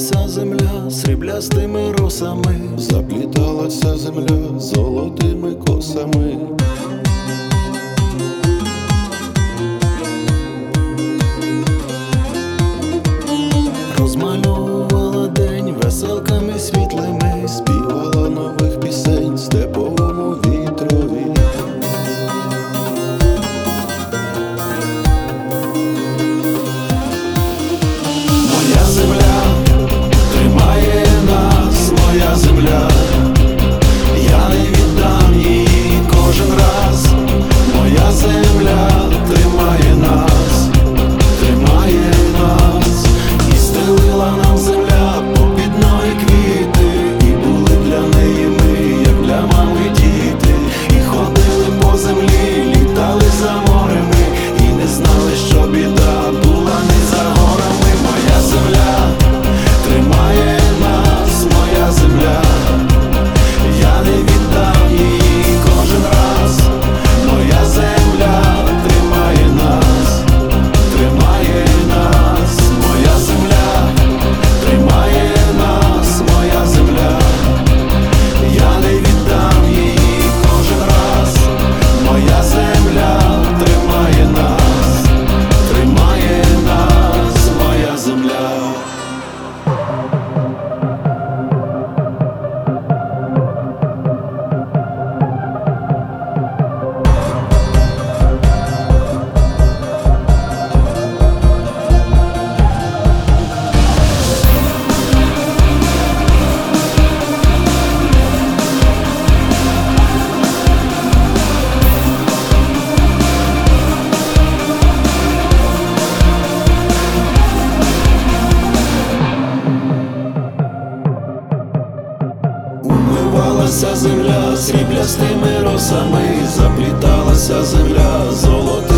Запліталася земля сріблястими росами, запліталася земля золотими косами. Запліталася земля сріблястими росами, запліталася земля золотими